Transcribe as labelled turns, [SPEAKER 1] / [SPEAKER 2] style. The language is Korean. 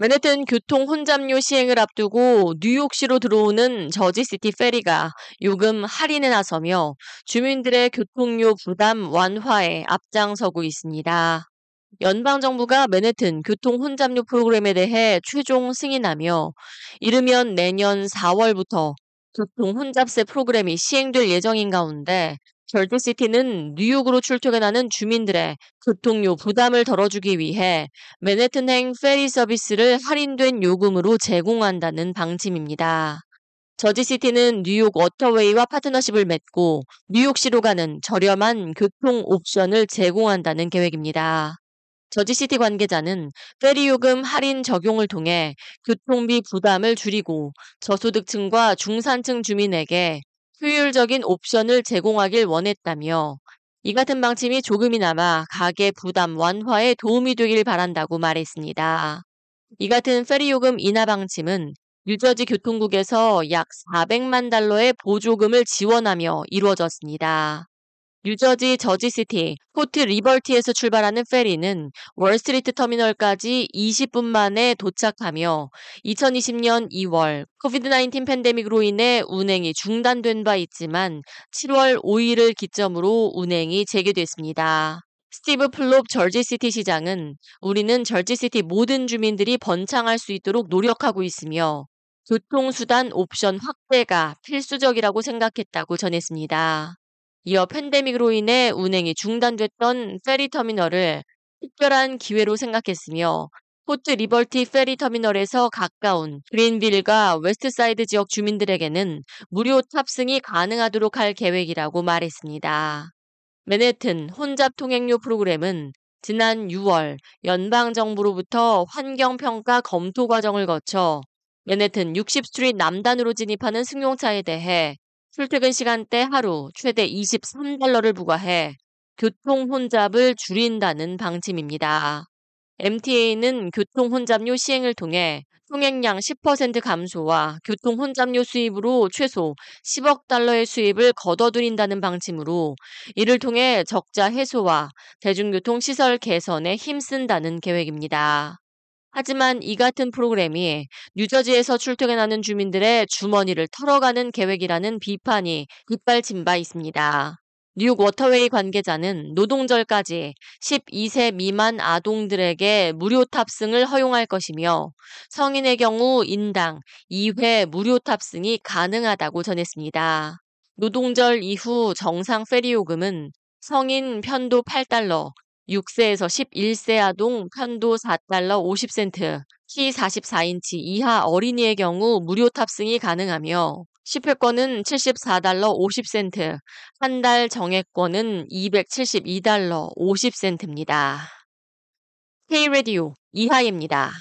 [SPEAKER 1] 맨해튼 교통 혼잡료 시행을 앞두고 뉴욕시로 들어오는 저지시티 페리가 요금 할인에 나서며 주민들의 교통료 부담 완화에 앞장서고 있습니다. 연방정부가 맨해튼 교통 혼잡료 프로그램에 대해 최종 승인하며 이르면 내년 4월부터 교통 혼잡세 프로그램이 시행될 예정인 가운데 절드시티는 뉴욕으로 출퇴근하는 주민들의 교통료 부담을 덜어주기 위해 맨해튼행 페리 서비스를 할인된 요금으로 제공한다는 방침입니다. 저지시티는 뉴욕 워터웨이와 파트너십을 맺고 뉴욕시로 가는 저렴한 교통 옵션을 제공한다는 계획입니다. 저지시티 관계자는 페리 요금 할인 적용을 통해 교통비 부담을 줄이고 저소득층과 중산층 주민에게 효율적인 옵션을 제공하길 원했다며 이 같은 방침이 조금이나마 가계 부담 완화에 도움이 되길 바란다고 말했습니다. 이 같은 페리 요금 인하 방침은 뉴저지 교통국에서 약 400만 달러의 보조금을 지원하며 이루어졌습니다. 뉴저지 저지시티 포트 리버티에서 출발하는 페리는 월스트리트 터미널까지 20분 만에 도착하며 2020년 2월 COVID-19 팬데믹으로 인해 운행이 중단된 바 있지만 7월 5일을 기점으로 운행이 재개됐습니다. 스티브 풀롭 저지시티 시장은 우리는 저지시티 모든 주민들이 번창할 수 있도록 노력하고 있으며 교통수단 옵션 확대가 필수적이라고 생각했다고 전했습니다. 이어 팬데믹으로 인해 운행이 중단됐던 페리 터미널을 특별한 기회로 생각했으며 포트 리버티 페리 터미널에서 가까운 그린빌과 웨스트사이드 지역 주민들에게는 무료 탑승이 가능하도록 할 계획이라고 말했습니다. 맨해튼 혼잡 통행료 프로그램은 지난 6월 연방정부로부터 환경평가 검토 과정을 거쳐 맨해튼 60스트리트 남단으로 진입하는 승용차에 대해 출퇴근 시간대 하루 최대 23달러를 부과해 교통 혼잡을 줄인다는 방침입니다. MTA는 교통 혼잡료 시행을 통해 통행량 10% 감소와 교통 혼잡료 수입으로 최소 10억 달러의 수입을 거둬들인다는 방침으로 이를 통해 적자 해소와 대중교통 시설 개선에 힘쓴다는 계획입니다. 하지만 이 같은 프로그램이 뉴저지에서 출퇴근하는 주민들의 주머니를 털어가는 계획이라는 비판이 빗발친 바 있습니다. 뉴욕 워터웨이 관계자는 노동절까지 12세 미만 아동들에게 무료 탑승을 허용할 것이며 성인의 경우 인당 2회 무료 탑승이 가능하다고 전했습니다. 노동절 이후 정상 페리 요금은 성인 편도 8달러, 6세에서 11세 아동 편도 4달러 50센트, 키 44인치 이하 어린이의 경우 무료 탑승이 가능하며 10회권은 74달러 50센트, 한 달 정액권은 272달러 50센트입니다. K-Radio 이하입니다.